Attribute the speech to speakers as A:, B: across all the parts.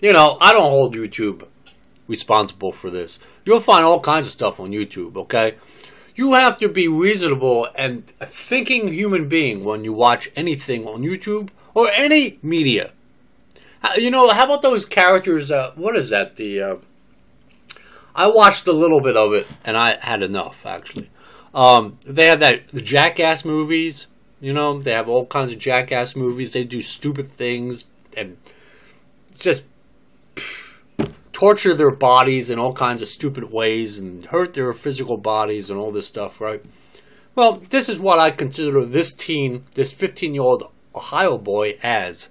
A: you know, I don't hold YouTube responsible for this. You'll find all kinds of stuff on YouTube, okay? You have to be reasonable and a thinking human being when you watch anything on YouTube or any media. You know, how about those characters? Uh, what is that? The uh, I watched a little bit of it and I had enough actually. Um, they have that the Jackass movies. You know, they have all kinds of Jackass movies. They do stupid things and just torture their bodies in all kinds of stupid ways and hurt their physical bodies and all this stuff, right? Well, this is what I consider this teen, this 15 year old Ohio boy, as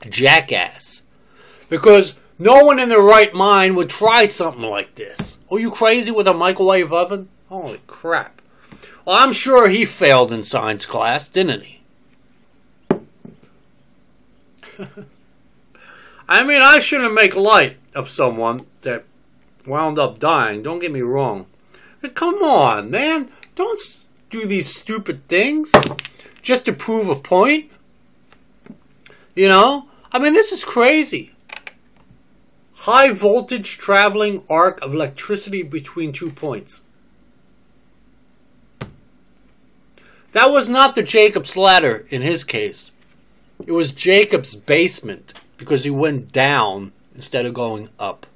A: a jackass. Because no one in their right mind would try something like this. Are you crazy with a microwave oven? Holy crap. Well, I'm sure he failed in science class, didn't he? I mean, I shouldn't make light of someone that wound up dying. Don't get me wrong. But come on, man. Don't do these stupid things just to prove a point. You know? I mean, this is crazy. High voltage traveling arc of electricity between two points. That was not the Jacob's ladder in his case. It was Jacob's basement because he went down instead of going up.